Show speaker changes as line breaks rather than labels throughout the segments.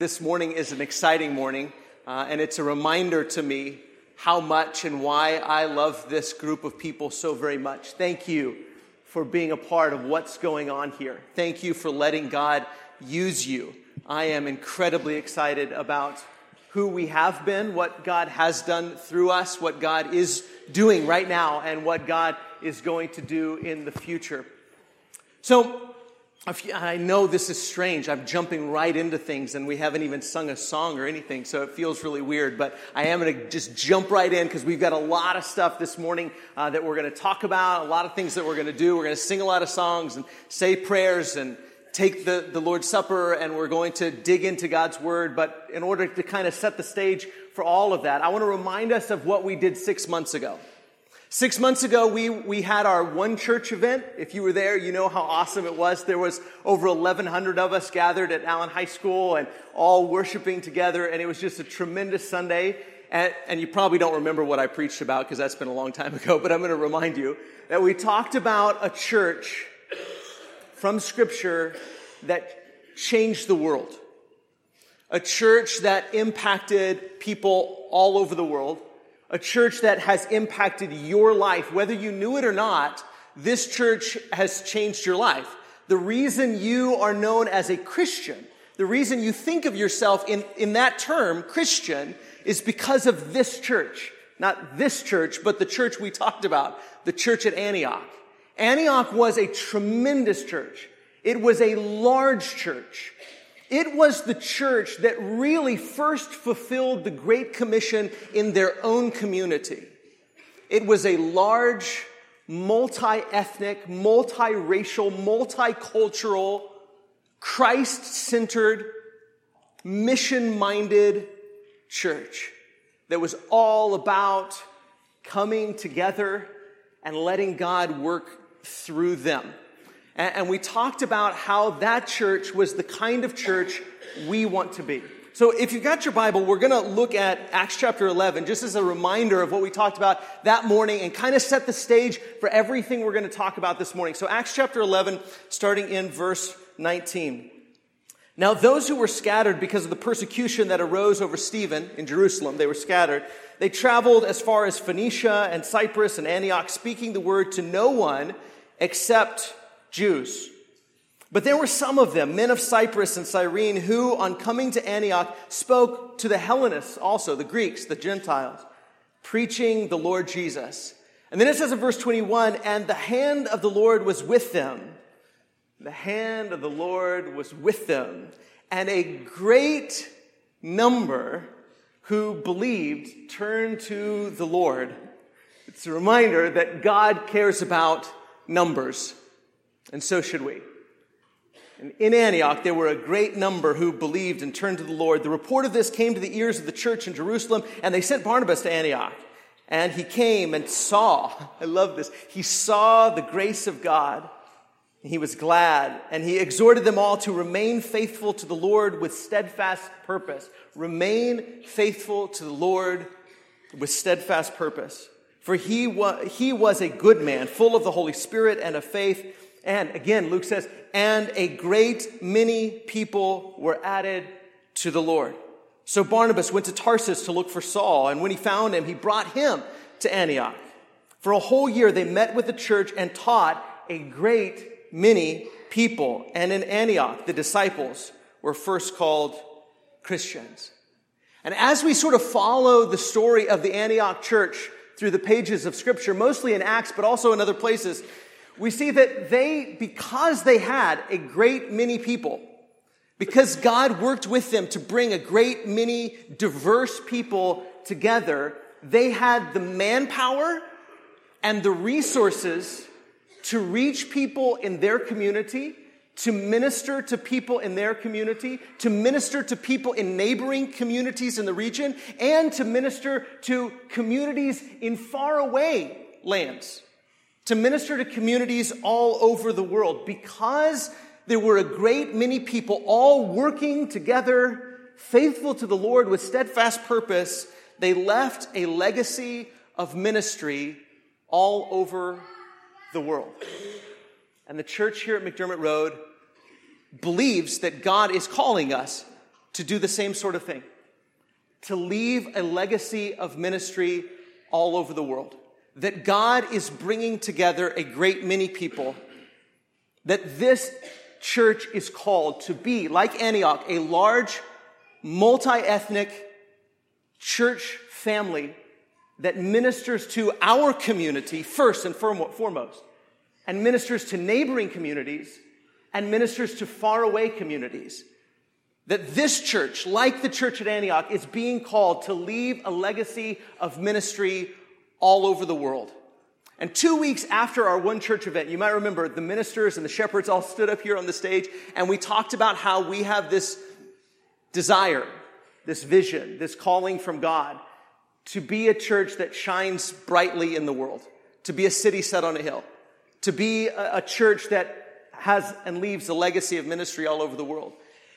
This morning is an exciting morning, uh, and it's a reminder to me how much and why I love this group of people so very much. Thank you for being a part of what's going on here. Thank you for letting God use you. I am incredibly excited about who we have been, what God has done through us, what God is doing right now, and what God is going to do in the future. So, I know this is strange. I'm jumping right into things and we haven't even sung a song or anything, so it feels really weird. But I am going to just jump right in because we've got a lot of stuff this morning uh, that we're going to talk about, a lot of things that we're going to do. We're going to sing a lot of songs and say prayers and take the, the Lord's Supper and we're going to dig into God's Word. But in order to kind of set the stage for all of that, I want to remind us of what we did six months ago. Six months ago, we, we had our one church event. If you were there, you know how awesome it was. There was over 1,100 of us gathered at Allen High School and all worshiping together, and it was just a tremendous Sunday. And, and you probably don't remember what I preached about because that's been a long time ago, but I'm going to remind you that we talked about a church from Scripture that changed the world. A church that impacted people all over the world a church that has impacted your life. Whether you knew it or not, this church has changed your life. The reason you are known as a Christian, the reason you think of yourself in, in that term, Christian, is because of this church. Not this church, but the church we talked about, the church at Antioch. Antioch was a tremendous church. It was a large church. It was the church that really first fulfilled the Great Commission in their own community. It was a large, multi ethnic, multiracial, multicultural, Christ centered, mission minded church that was all about coming together and letting God work through them. And we talked about how that church was the kind of church we want to be. So if you've got your Bible, we're going to look at Acts chapter 11 just as a reminder of what we talked about that morning and kind of set the stage for everything we're going to talk about this morning. So Acts chapter 11, starting in verse 19. Now those who were scattered because of the persecution that arose over Stephen in Jerusalem, they were scattered. They traveled as far as Phoenicia and Cyprus and Antioch, speaking the word to no one except Jews. But there were some of them, men of Cyprus and Cyrene, who, on coming to Antioch, spoke to the Hellenists also, the Greeks, the Gentiles, preaching the Lord Jesus. And then it says in verse 21 and the hand of the Lord was with them. The hand of the Lord was with them. And a great number who believed turned to the Lord. It's a reminder that God cares about numbers. And so should we. And in Antioch, there were a great number who believed and turned to the Lord. The report of this came to the ears of the church in Jerusalem, and they sent Barnabas to Antioch. And he came and saw, I love this, he saw the grace of God. He was glad, and he exhorted them all to remain faithful to the Lord with steadfast purpose. Remain faithful to the Lord with steadfast purpose. For he was, he was a good man, full of the Holy Spirit and of faith and again, Luke says, and a great many people were added to the Lord. So Barnabas went to Tarsus to look for Saul, and when he found him, he brought him to Antioch. For a whole year, they met with the church and taught a great many people. And in Antioch, the disciples were first called Christians. And as we sort of follow the story of the Antioch church through the pages of scripture, mostly in Acts, but also in other places, we see that they, because they had a great many people, because God worked with them to bring a great many diverse people together, they had the manpower and the resources to reach people in their community, to minister to people in their community, to minister to people in neighboring communities in the region, and to minister to communities in faraway lands to minister to communities all over the world because there were a great many people all working together, faithful to the Lord with steadfast purpose. They left a legacy of ministry all over the world. And the church here at McDermott Road believes that God is calling us to do the same sort of thing, to leave a legacy of ministry all over the world. That God is bringing together a great many people, that this church is called to be, like Antioch, a large, multi ethnic church family that ministers to our community first and foremost, and ministers to neighboring communities, and ministers to faraway communities. That this church, like the church at Antioch, is being called to leave a legacy of ministry all over the world. And two weeks after our One Church event, you might remember the ministers and the shepherds all stood up here on the stage, and we talked about how we have this desire, this vision, this calling from God to be a church that shines brightly in the world, to be a city set on a hill, to be a, church that has and leaves a legacy of ministry all over the world.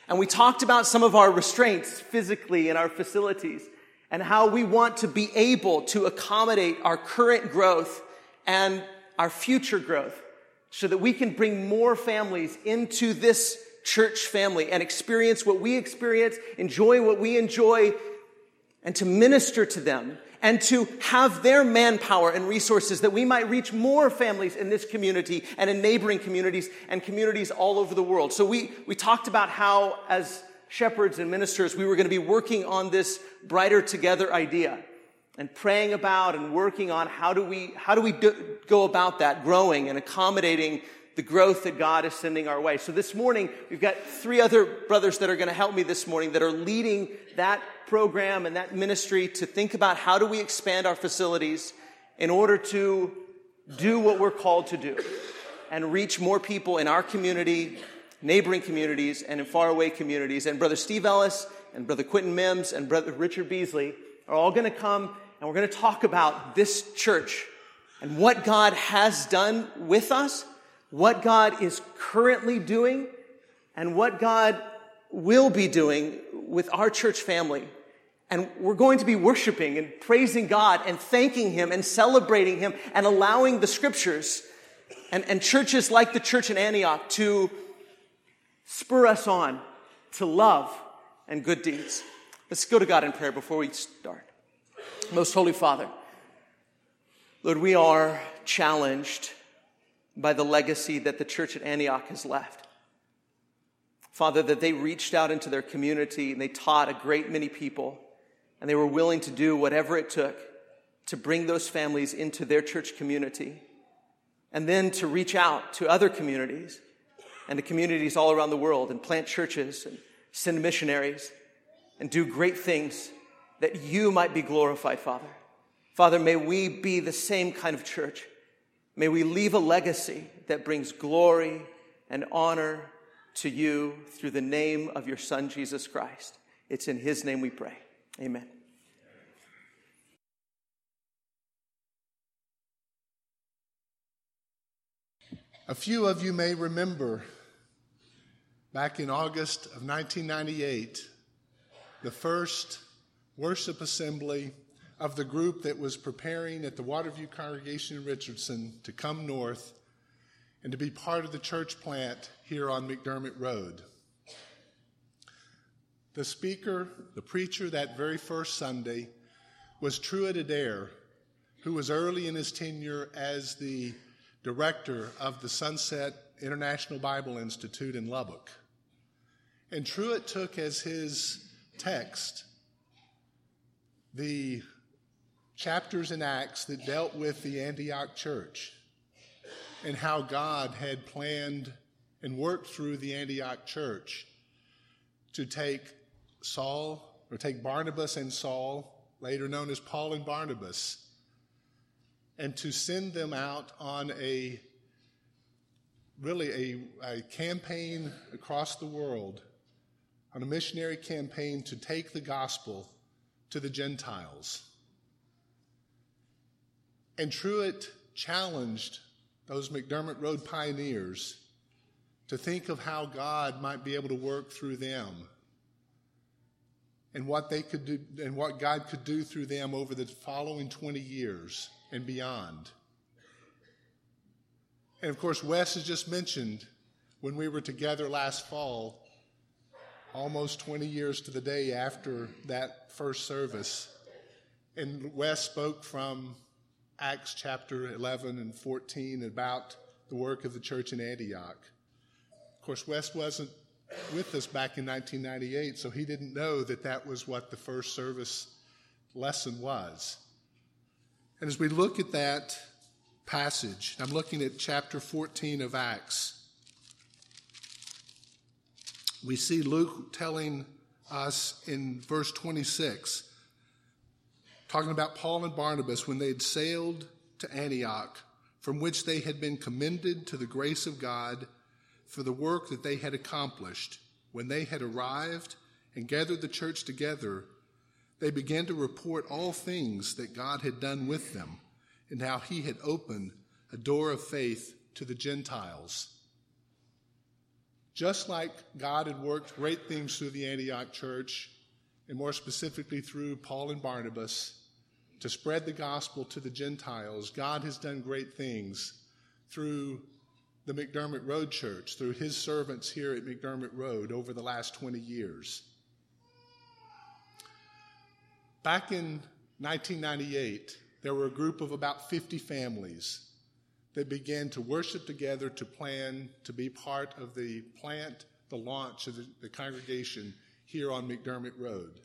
And we talked about some of our restraints physically in our facilities and how we want to be able to accommodate our current growth and our future growth so that we can bring more families into this church family and experience what we experience, enjoy what we enjoy, and to minister to them and to have their manpower and resources that we might reach more families in this community and in neighboring communities and communities all over the world. So we, we talked about how, as shepherds and ministers, we were going to be working on this brighter together idea and praying about and working on how do we, how do we do, go about that, growing and accommodating the growth that God is sending our way. So this morning, we've got three other brothers that are going to help me this morning that are leading that program and that ministry to think about how do we expand our facilities in order to do what we're called to do and reach more people in our community, neighboring communities, and in faraway communities. And Brother Steve Ellis and Brother Quentin Mims and Brother Richard Beasley are all going to come and we're going to talk about this church and what God has done with us what God is currently doing and what God will be doing with our church family. And we're going to be worshiping and praising God and thanking Him and celebrating Him and allowing the scriptures and, and churches like the church in Antioch to spur us on to love and good deeds. Let's go to God in prayer before we start. Most Holy Father, Lord, we are challenged by the legacy that the church at Antioch has left. Father, that they reached out into their community and they taught a great many people, and they were willing to do whatever it took to bring those families into their church community, and then to reach out to other communities and to communities all around the world and plant churches and send missionaries and do great things that you might be glorified, Father. Father, may we be the same kind of church May we leave a legacy that brings glory and honor to you through the name of your Son, Jesus Christ. It's in his name we pray. Amen.
A few of you may remember back in August of 1998, the first worship assembly of the group that was preparing at the Waterview congregation in Richardson to come north and to be part of the church plant here on McDermott Road. The speaker, the preacher that very first Sunday was Truitt Adair, who was early in his tenure as the director of the Sunset International Bible Institute in Lubbock. And Truitt took as his text the chapters in Acts that dealt with the Antioch church and how God had planned and worked through the Antioch church to take Saul, or take Barnabas and Saul, later known as Paul and Barnabas, and to send them out on a really a, a campaign across the world, on a missionary campaign to take the gospel to the Gentiles. And Truitt challenged those McDermott Road pioneers to think of how God might be able to work through them and what they could do and what God could do through them over the following 20 years and beyond. And of course, Wes has just mentioned when we were together last fall almost 20 years to the day after that first service. And Wes spoke from Acts chapter 11 and 14 about the work of the church in Antioch. Of course, Wes wasn't with us back in 1998, so he didn't know that that was what the first service lesson was. And as we look at that passage, I'm looking at chapter 14 of Acts. We see Luke telling us in verse 26, talking about Paul and Barnabas when they had sailed to Antioch, from which they had been commended to the grace of God for the work that they had accomplished. When they had arrived and gathered the church together, they began to report all things that God had done with them and how he had opened a door of faith to the Gentiles. Just like God had worked great things through the Antioch church, and more specifically through Paul and Barnabas, to spread the gospel to the Gentiles, God has done great things through the McDermott Road Church, through his servants here at McDermott Road over the last 20 years. Back in 1998, there were a group of about 50 families that began to worship together to plan to be part of the plant, the launch of the, the congregation here on McDermott Road.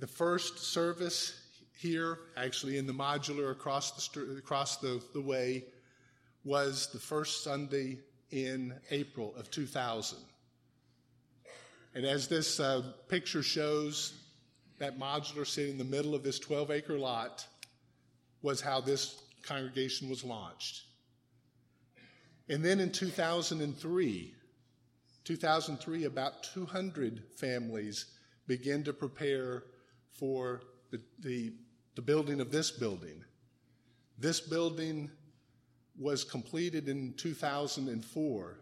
The first service here, actually in the modular across the, across the, the way, was the first Sunday in April of 2000. And as this uh, picture shows, that modular sitting in the middle of this 12 acre lot was how this congregation was launched. And then in 2003, 2003, about 200 families began to prepare for the, the, the building of this building. This building was completed in 2004.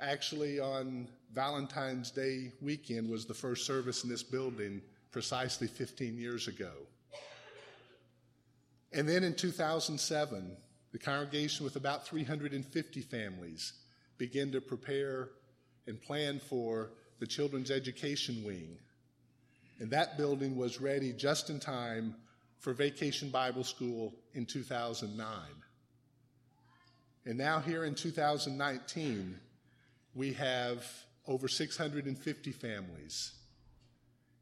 Actually, on Valentine's Day weekend was the first service in this building precisely 15 years ago. And then in 2007, the congregation with about 350 families began to prepare and plan for the children's education wing. And that building was ready just in time for Vacation Bible School in 2009. And now, here in 2019, we have over 650 families.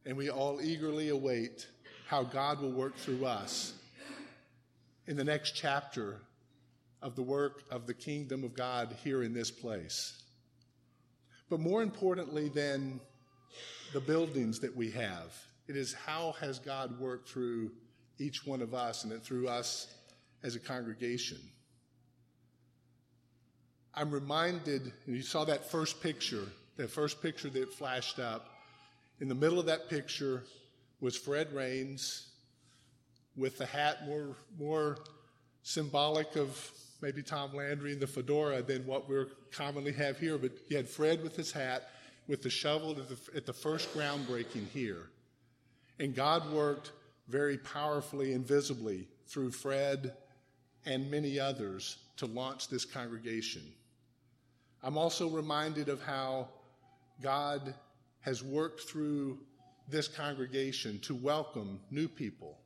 And we all eagerly await how God will work through us in the next chapter of the work of the kingdom of God here in this place. But more importantly than the buildings that we have, it is how has God worked through each one of us and through us as a congregation. I'm reminded, and you saw that first picture, that first picture that flashed up. In the middle of that picture was Fred Rains with the hat more, more symbolic of maybe Tom Landry and the fedora than what we commonly have here. But you had Fred with his hat, with the shovel at the, at the first groundbreaking here. And God worked very powerfully and visibly through Fred and many others to launch this congregation. I'm also reminded of how God has worked through this congregation to welcome new people.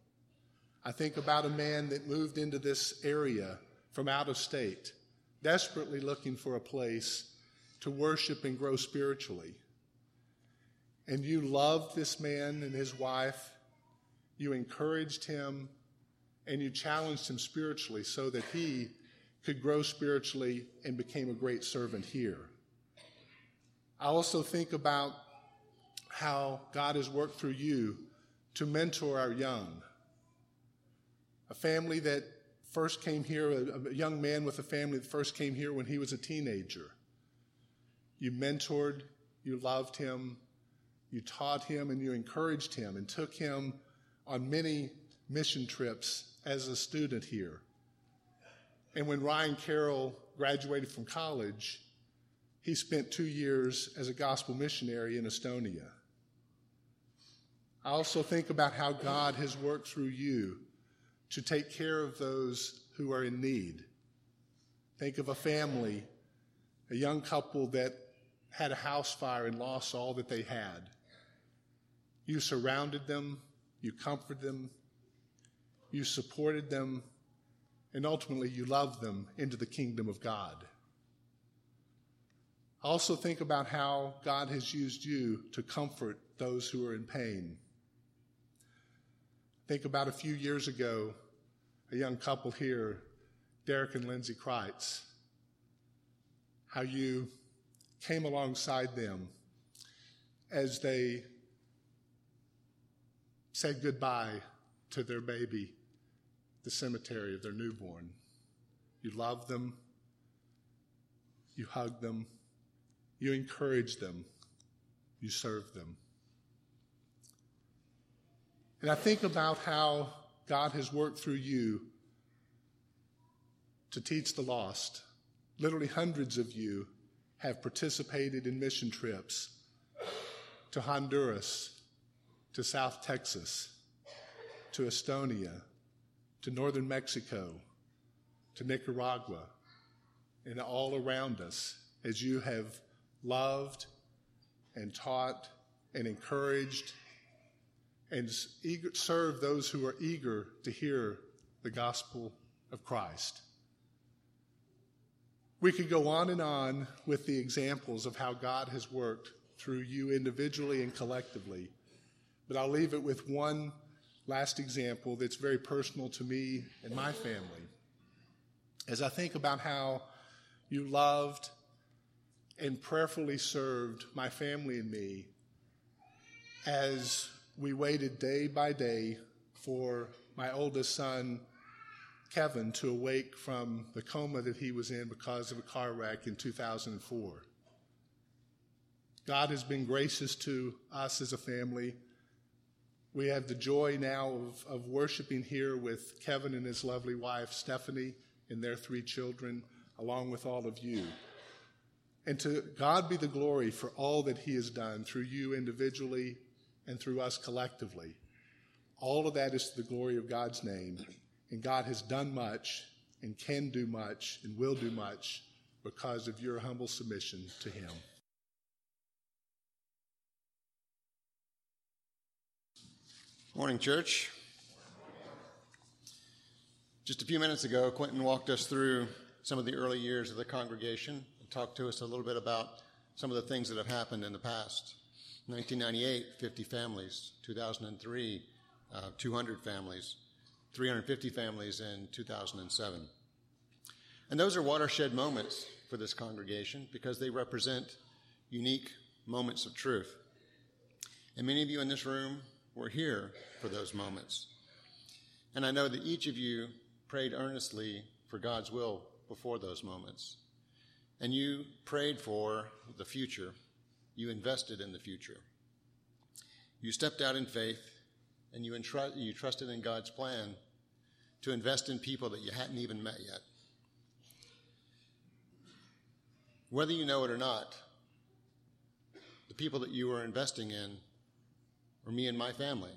I think about a man that moved into this area from out of state, desperately looking for a place to worship and grow spiritually. And you loved this man and his wife, you encouraged him, and you challenged him spiritually so that he could grow spiritually and became a great servant here. I also think about how God has worked through you to mentor our young. A family that first came here, a, a, young man with a family that first came here when he was a teenager. You mentored, you loved him, you taught him, and you encouraged him, and took him on many mission trips as a student here. And when Ryan Carroll graduated from college, he spent two years as a gospel missionary in Estonia. I also think about how God has worked through you to take care of those who are in need. Think of a family, a young couple that had a house fire and lost all that they had. You surrounded them, you comforted them, you supported them, and ultimately you loved them into the kingdom of God. Also, think about how God has used you to comfort those who are in pain. Think about a few years ago, a young couple here, Derek and Lindsay Kreitz, how you came alongside them as they said goodbye to their baby, the cemetery of their newborn. You loved them, you hugged them, you encouraged them, you served them. And I think about how God has worked through you to teach the lost. Literally, hundreds of you have participated in mission trips to Honduras, to South Texas, to Estonia, to northern Mexico, to Nicaragua, and all around us as you have loved and taught and encouraged and serve those who are eager to hear the gospel of Christ. We could go on and on with the examples of how God has worked through you individually and collectively, but I'll leave it with one last example that's very personal to me and my family. As I think about how you loved and prayerfully served my family and me as we waited day by day for my oldest son, Kevin, to awake from the coma that he was in because of a car wreck in 2004. God has been gracious to us as a family. We have the joy now of, of worshiping here with Kevin and his lovely wife, Stephanie, and their three children, along with all of you. And to God be the glory for all that He has done through you individually and through us collectively. All of that is to the glory of God's name. And God has done much and can do much and will do much because of your humble submission to Him.
Morning, church. Just a few minutes ago, Quentin walked us through some of the early years of the congregation and talked to us a little bit about some of the things that have happened in the past. 1998, 50 families. 2003, uh, 200 families. 350 families in 2007. And those are watershed moments for this congregation because they represent unique moments of truth. And many of you in this room were here for those moments. And I know that each of you prayed earnestly for God's will before those moments. And you prayed for the future you invested in the future. You stepped out in faith and you, entrust, you trusted in God's plan to invest in people that you hadn't even met yet. Whether you know it or not, the people that you were investing in were me and my family.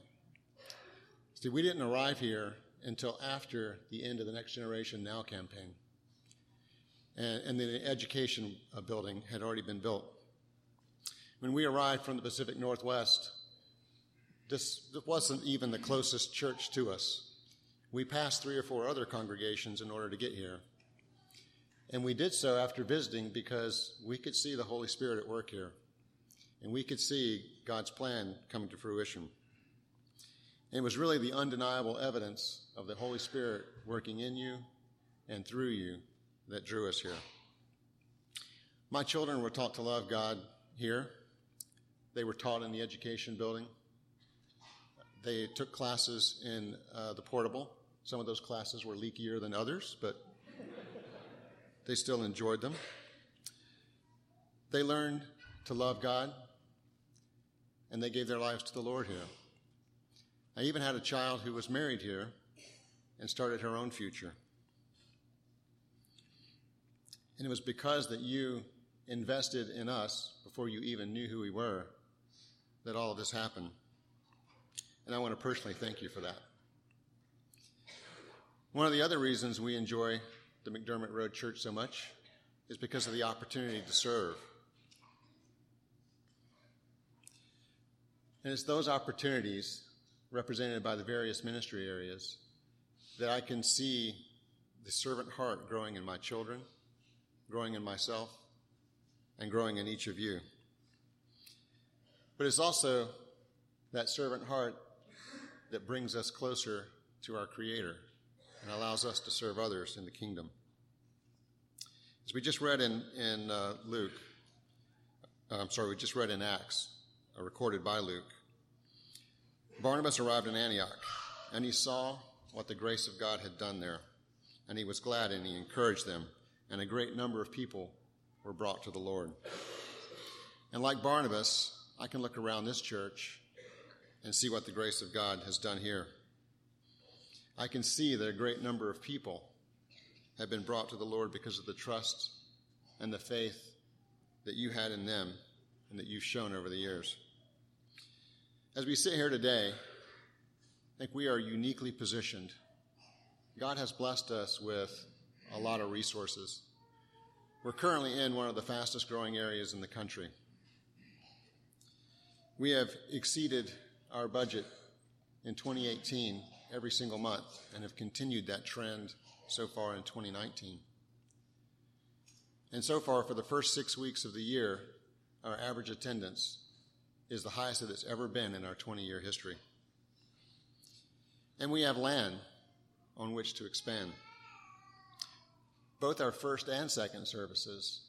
See, we didn't arrive here until after the end of the Next Generation Now campaign. And, and the education building had already been built. When we arrived from the Pacific Northwest, this wasn't even the closest church to us. We passed three or four other congregations in order to get here. And we did so after visiting because we could see the Holy Spirit at work here. And we could see God's plan coming to fruition. And it was really the undeniable evidence of the Holy Spirit working in you and through you that drew us here. My children were taught to love God here they were taught in the education building. They took classes in uh, the portable. Some of those classes were leakier than others, but they still enjoyed them. They learned to love God, and they gave their lives to the Lord here. I even had a child who was married here and started her own future. And it was because that you invested in us before you even knew who we were that all of this happened. And I want to personally thank you for that. One of the other reasons we enjoy the McDermott Road Church so much is because of the opportunity to serve. And it's those opportunities represented by the various ministry areas that I can see the servant heart growing in my children, growing in myself, and growing in each of you. But it's also that servant heart that brings us closer to our Creator and allows us to serve others in the kingdom. As we just read in, in uh, Luke, uh, I'm sorry, we just read in Acts, uh, recorded by Luke, Barnabas arrived in Antioch, and he saw what the grace of God had done there, and he was glad and he encouraged them, and a great number of people were brought to the Lord. And like Barnabas, I can look around this church and see what the grace of God has done here. I can see that a great number of people have been brought to the Lord because of the trust and the faith that you had in them and that you've shown over the years. As we sit here today, I think we are uniquely positioned. God has blessed us with a lot of resources. We're currently in one of the fastest growing areas in the country. We have exceeded our budget in 2018 every single month and have continued that trend so far in 2019. And so far, for the first six weeks of the year, our average attendance is the highest that it's ever been in our 20 year history. And we have land on which to expand. Both our first and second services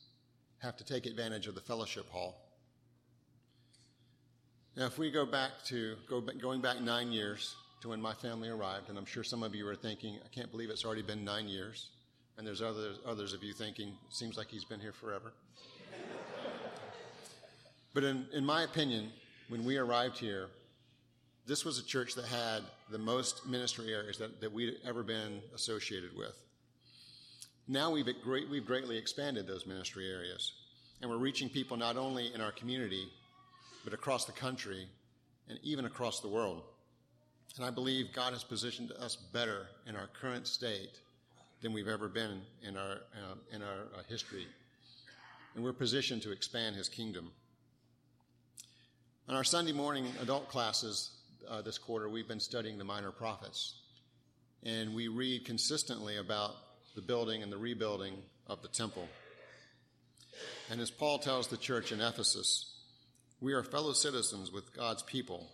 have to take advantage of the fellowship hall. Now, if we go back to go going back nine years to when my family arrived, and I'm sure some of you are thinking, I can't believe it's already been nine years. And there's others, others of you thinking, seems like he's been here forever. but in, in my opinion, when we arrived here, this was a church that had the most ministry areas that, that we'd ever been associated with. Now we've, great, we've greatly expanded those ministry areas, and we're reaching people not only in our community, but across the country and even across the world. And I believe God has positioned us better in our current state than we've ever been in our, uh, in our uh, history. And we're positioned to expand His kingdom. In our Sunday morning adult classes uh, this quarter, we've been studying the minor prophets. And we read consistently about the building and the rebuilding of the temple. And as Paul tells the church in Ephesus, we are fellow citizens with God's people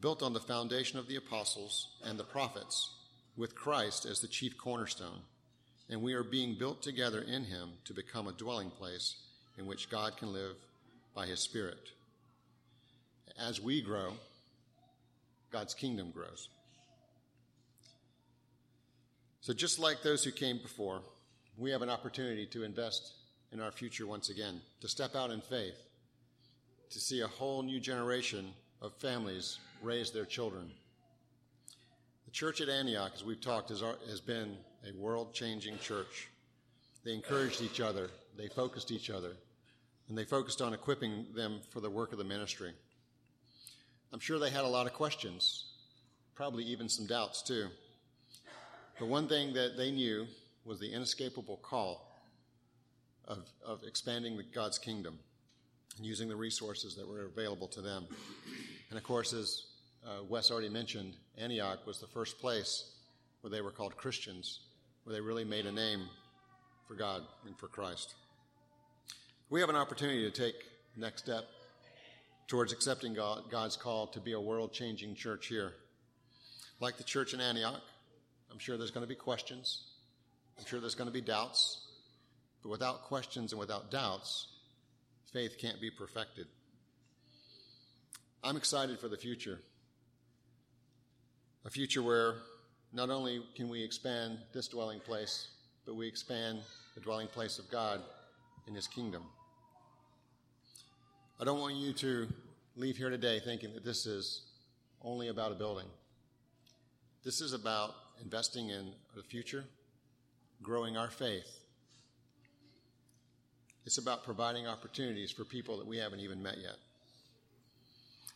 built on the foundation of the apostles and the prophets, with Christ as the chief cornerstone. And we are being built together in him to become a dwelling place in which God can live by his Spirit. As we grow, God's kingdom grows. So, just like those who came before, we have an opportunity to invest in our future once again, to step out in faith, to see a whole new generation of families raise their children. The church at Antioch, as we've talked, has, been a world changing church. They encouraged each other, they focused each other, and they focused on equipping them for the work of the ministry. I'm sure they had a lot of questions, probably even some doubts too. But one thing that they knew was the inescapable call of, of expanding God's kingdom using the resources that were available to them. And of course, as uh, Wes already mentioned, Antioch was the first place where they were called Christians, where they really made a name for God and for Christ. We have an opportunity to take next step towards accepting God, God's call to be a world changing church here. Like the church in Antioch, I'm sure there's going to be questions. I'm sure there's going to be doubts. But without questions and without doubts, faith can't be perfected. I'm excited for the future. A future where not only can we expand this dwelling place, but we expand the dwelling place of God in His kingdom. I don't want you to leave here today thinking that this is only about a building. This is about investing in the future, growing our faith. It's about providing opportunities for people that we haven't even met yet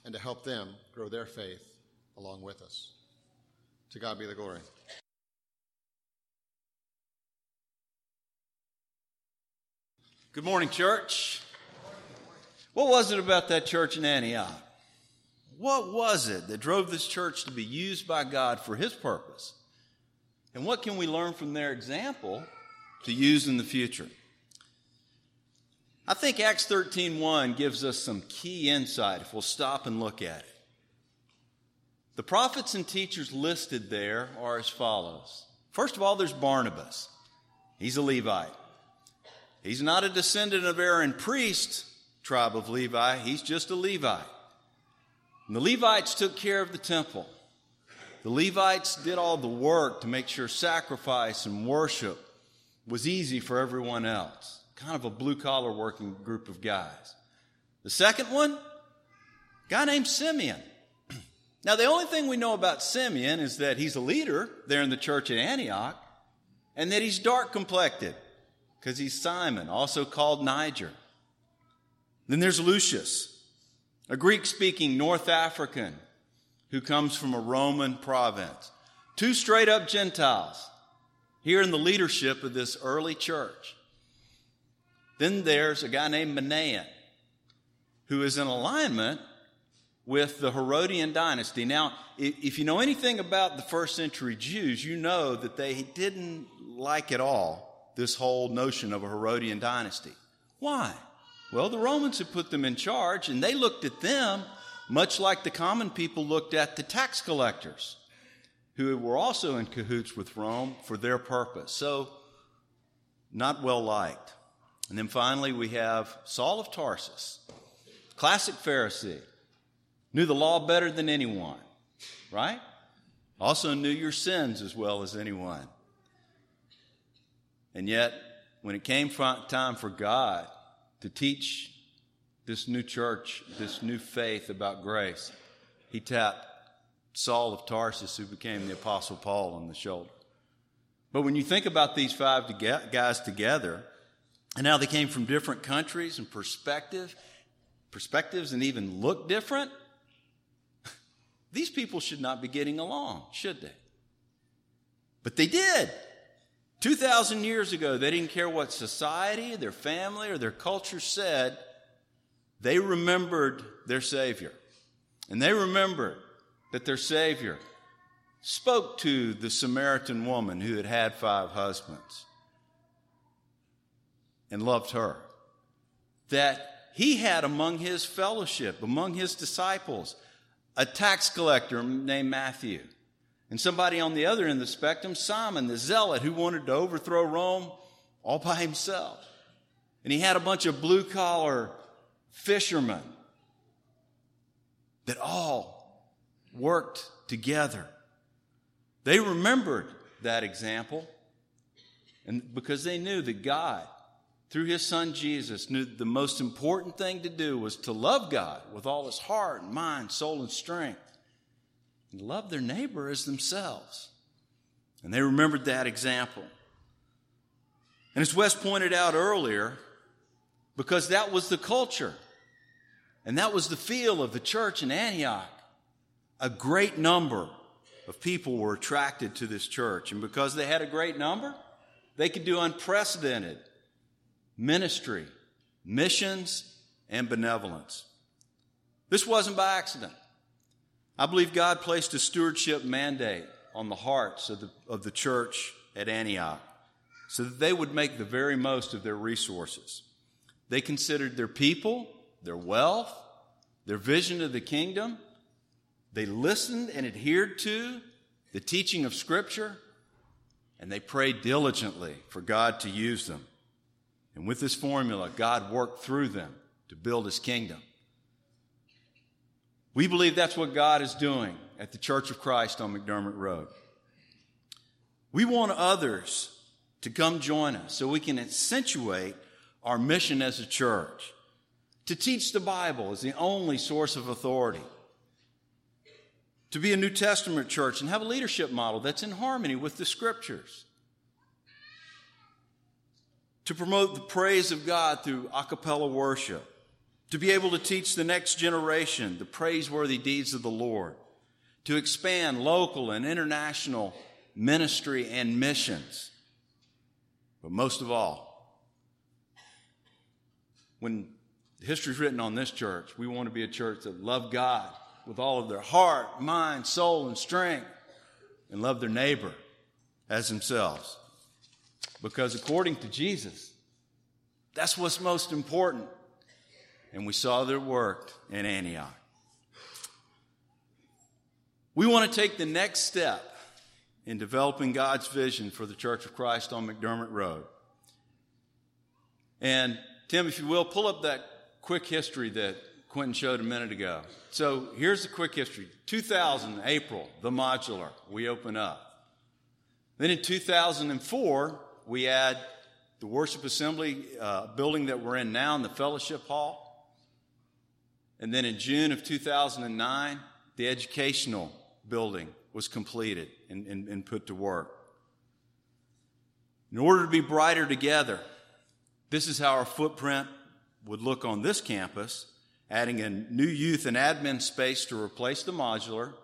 and to help them grow their faith along with us. To God be the glory.
Good morning, church. What was it about that church in Antioch? What was it that drove this church to be used by God for His purpose? And what can we learn from their example to use in the future? I think Acts 13:1 gives us some key insight if we'll stop and look at it. The prophets and teachers listed there are as follows. First of all, there's Barnabas. He's a Levite. He's not a descendant of Aaron priest tribe of Levi, he's just a Levite. And the Levites took care of the temple. The Levites did all the work to make sure sacrifice and worship was easy for everyone else. Kind of a blue collar working group of guys. The second one, guy named Simeon. Now, the only thing we know about Simeon is that he's a leader there in the church at Antioch and that he's dark complected because he's Simon, also called Niger. Then there's Lucius, a Greek speaking North African who comes from a Roman province. Two straight up Gentiles here in the leadership of this early church. Then there's a guy named Manaen who is in alignment with the Herodian dynasty. Now, if you know anything about the first century Jews, you know that they didn't like at all this whole notion of a Herodian dynasty. Why? Well, the Romans had put them in charge, and they looked at them much like the common people looked at the tax collectors, who were also in cahoots with Rome for their purpose. So, not well liked. And then finally, we have Saul of Tarsus, classic Pharisee, knew the law better than anyone, right? Also knew your sins as well as anyone. And yet, when it came time for God to teach this new church, this new faith about grace, he tapped Saul of Tarsus, who became the Apostle Paul, on the shoulder. But when you think about these five guys together, and how they came from different countries and perspective, perspectives, and even look different, these people should not be getting along, should they? But they did. 2,000 years ago, they didn't care what society, their family, or their culture said. They remembered their Savior. And they remembered that their Savior spoke to the Samaritan woman who had had five husbands and loved her. That he had among his fellowship, among his disciples, a tax collector named Matthew and somebody on the other end of the spectrum, Simon the zealot, who wanted to overthrow Rome all by himself. And he had a bunch of blue collar fishermen that all worked together. They remembered that example, and because they knew that God, through his son Jesus, knew the most important thing to do was to love God with all his heart, and mind, soul, and strength and love their neighbor as themselves. And they remembered that example. And as Wes pointed out earlier, because that was the culture and that was the feel of the church in Antioch, a great number of people were attracted to this church. And because they had a great number, they could do unprecedented ministry, missions, and benevolence. This wasn't by accident. I believe God placed a stewardship mandate on the hearts of the, of the church at Antioch so that they would make the very most of their resources. They considered their people, their wealth, their vision of the kingdom. They listened and adhered to the teaching of Scripture, and they prayed diligently for God to use them. And with this formula, God worked through them to build his kingdom. We believe that's what God is doing at the Church of Christ on McDermott Road. We want others to come join us so we can accentuate our mission as a church. To teach the Bible as the only source of authority. To be a New Testament church and have a leadership model that's in harmony with the scriptures. To promote the praise of God through a cappella worship to be able to teach the next generation the praiseworthy deeds of the Lord, to expand local and international ministry and missions. But most of all, when history is written on this church, we want to be a church that love God with all of their heart, mind, soul, and strength, and love their neighbor as themselves. Because according to Jesus, that's what's most important. And we saw that it worked in Antioch. We want to take the next step in developing God's vision for the Church of Christ on McDermott Road. And Tim, if you will, pull up that quick history that Quentin showed a minute ago. So here's the quick history 2000, April, the modular, we open up. Then in 2004, we add the worship assembly uh, building that we're in now in the fellowship hall. And then in June of 2009, the educational building was completed and, and, and put to work. In order to be brighter together, this is how our footprint would look on this campus, adding a new youth and admin space to replace the modular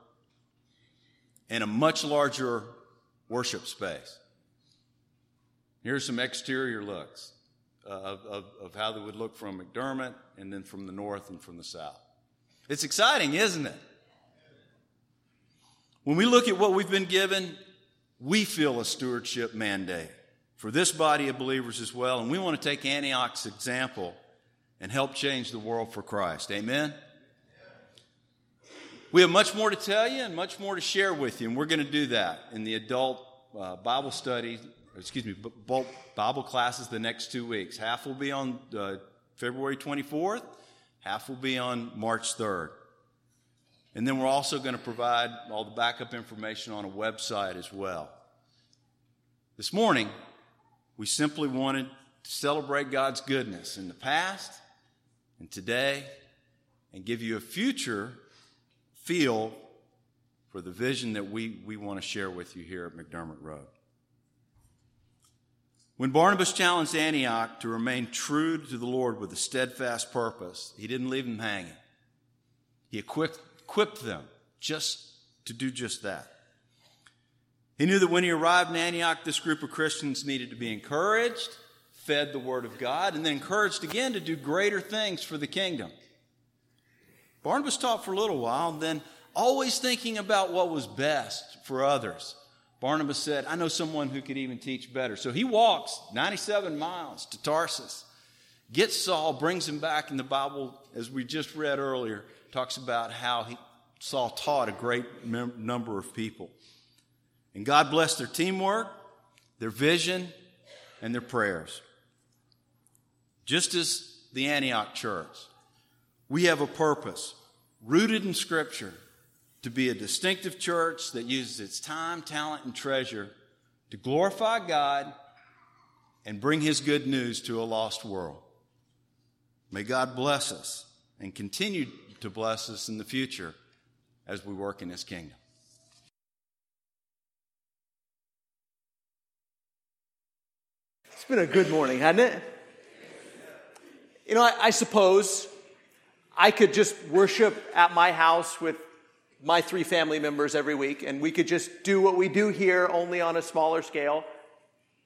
and a much larger worship space. Here's some exterior looks uh, of, of, of how they would look from McDermott and then from the north and from the south. It's exciting, isn't it? When we look at what we've been given, we feel a stewardship mandate for this body of believers as well. And we want to take Antioch's example and help change the world for Christ. Amen? We have much more to tell you and much more to share with you, and we're going to do that in the adult uh, Bible study, excuse me, Bible classes the next two weeks. Half will be on uh, February 24th, half will be on March 3rd. And then we're also going to provide all the backup information on a website as well. This morning, we simply wanted to celebrate God's goodness in the past and today and give you a future feel for the vision that we, we want to share with you here at McDermott Road. When Barnabas challenged Antioch to remain true to the Lord with a steadfast purpose, he didn't leave them hanging. He equipped, them just to do just that. He knew that when he arrived in Antioch, this group of Christians needed to be encouraged, fed the Word of God, and then encouraged again to do greater things for the kingdom. Barnabas taught for a little while, then always thinking about what was best for others. Barnabas said, I know someone who could even teach better. So he walks 97 miles to Tarsus, gets Saul, brings him back in the Bible, as we just read earlier, talks about how he, Saul taught a great number of people. And God blessed their teamwork, their vision, and their prayers. Just as the Antioch church, we have a purpose rooted in Scripture to be a distinctive church that uses its time, talent, and treasure to glorify God and bring His good news to a lost world. May God bless us and continue to bless us in the future as we work in His kingdom.
It's been a good morning, hasn't it? You know, I, I, suppose I could just worship at my house with my three family members every week, and we could just do what we do here, only on a smaller scale.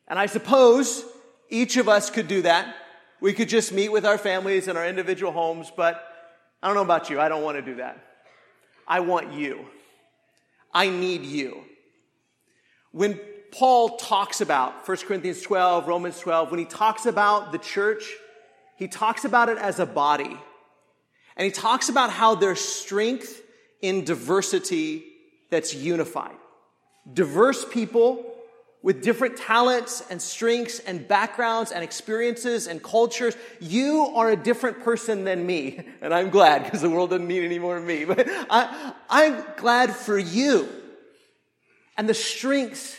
And I suppose each of us could do that. We could just meet with our families in our individual homes, but I don't know about you. I don't want to do that. I want you. I need you. When Paul talks about, 1 Corinthians 12, Romans 12, when he talks about the church, he talks about it as a body. And he talks about how their strength in diversity that's unified. Diverse people with different talents and strengths and backgrounds and experiences and cultures. You are a different person than me. And I'm glad because the world doesn't need any more of me. But I, I'm glad for you and the strengths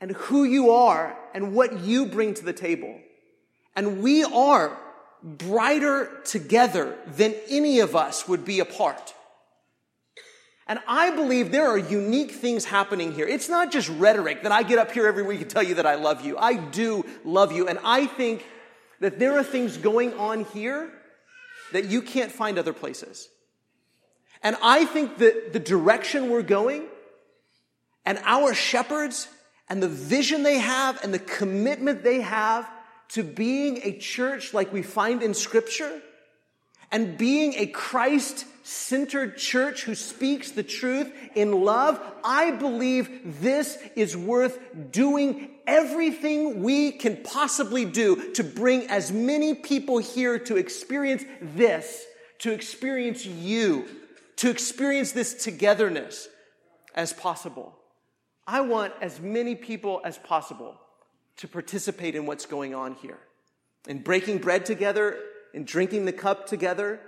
and who you are and what you bring to the table. And we are brighter together than any of us would be apart. And I believe there are unique things happening here. It's not just rhetoric that I get up here every week and tell you that I love you. I do love you. And I think that there are things going on here that you can't find other places. And I think that the direction we're going and our shepherds and the vision they have and the commitment they have to being a church like we find in scripture and being a Christ centered church who speaks the truth in love, I believe this is worth doing everything we can possibly do to bring as many people here to experience this, to experience you, to experience this togetherness as possible. I want as many people as possible to participate in what's going on here. In breaking bread together, in drinking the cup together,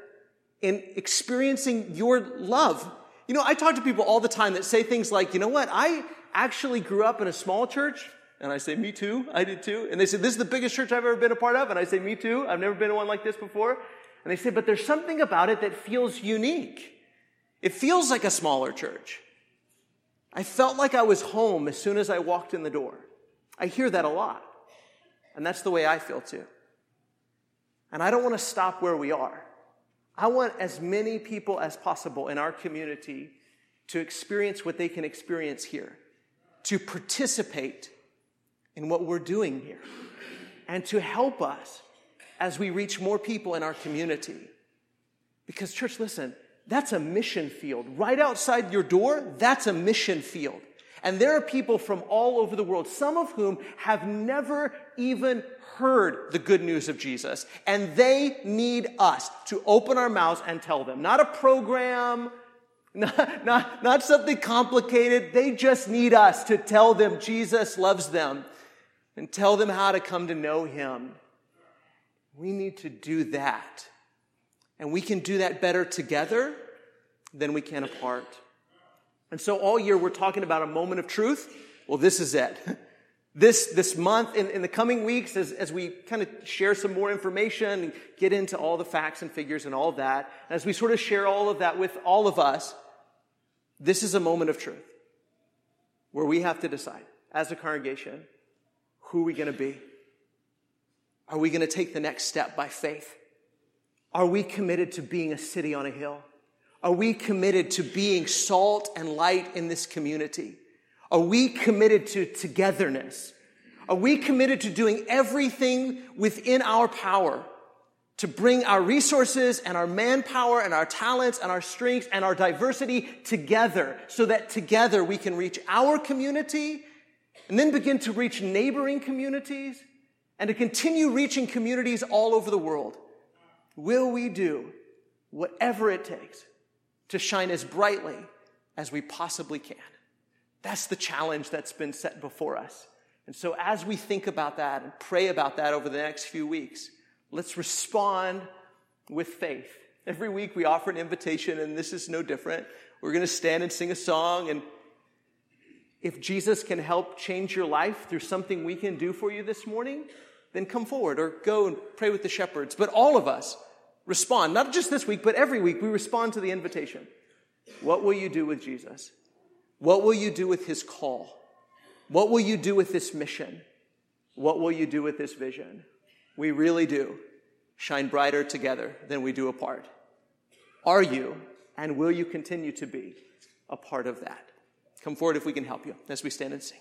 in experiencing your love. You know, I talk to people all the time that say things like, you know what, I actually grew up in a small church. And I say, me too, I did too. And they say, this is the biggest church I've ever been a part of. And I say, me too, I've never been in one like this before. And they say, but there's something about it that feels unique. It feels like a smaller church. I felt like I was home as soon as I walked in the door. I hear that a lot. And that's the way I feel too. And I don't want to stop where we are. I want as many people as possible in our community to experience what they can experience here, to participate in what we're doing here, and to help us as we reach more people in our community. Because, church, listen, that's a mission field. Right outside your door, that's a mission field. And there are people from all over the world, some of whom have never even heard the good news of Jesus. And they need us to open our mouths and tell them. Not a program, not, not, not something complicated. They just need us to tell them Jesus loves them and tell them how to come to know him. We need to do that. And we can do that better together than we can apart. And so all year we're talking about a moment of truth. Well, this is it. This, this month, in, in the coming weeks, as, as we kind of share some more information and get into all the facts and figures and all that, as we sort of share all of that with all of us, this is a moment of truth where we have to decide as a congregation who are we going to be? Are we going to take the next step by faith? Are we committed to being a city on a hill? Are we committed to being salt and light in this community? Are we committed to togetherness? Are we committed to doing everything within our power to bring our resources and our manpower and our talents and our strengths and our diversity together so that together we can reach our community and then begin to reach neighboring communities and to continue reaching communities all over the world? Will we do whatever it takes to shine as brightly as we possibly can. That's the challenge that's been set before us. And so, as we think about that and pray about that over the next few weeks, let's respond with faith. Every week we offer an invitation, and this is no different. We're going to stand and sing a song. And if Jesus can help change your life through something we can do for you this morning, then come forward or go and pray with the shepherds. But all of us, respond, not just this week, but every week, we respond to the invitation. What will you do with Jesus? What will you do with his call? What will you do with this mission? What will you do with this vision? We really do shine brighter together than we do apart. Are you and will you continue to be a part of that? Come forward if we can help you as we stand and sing.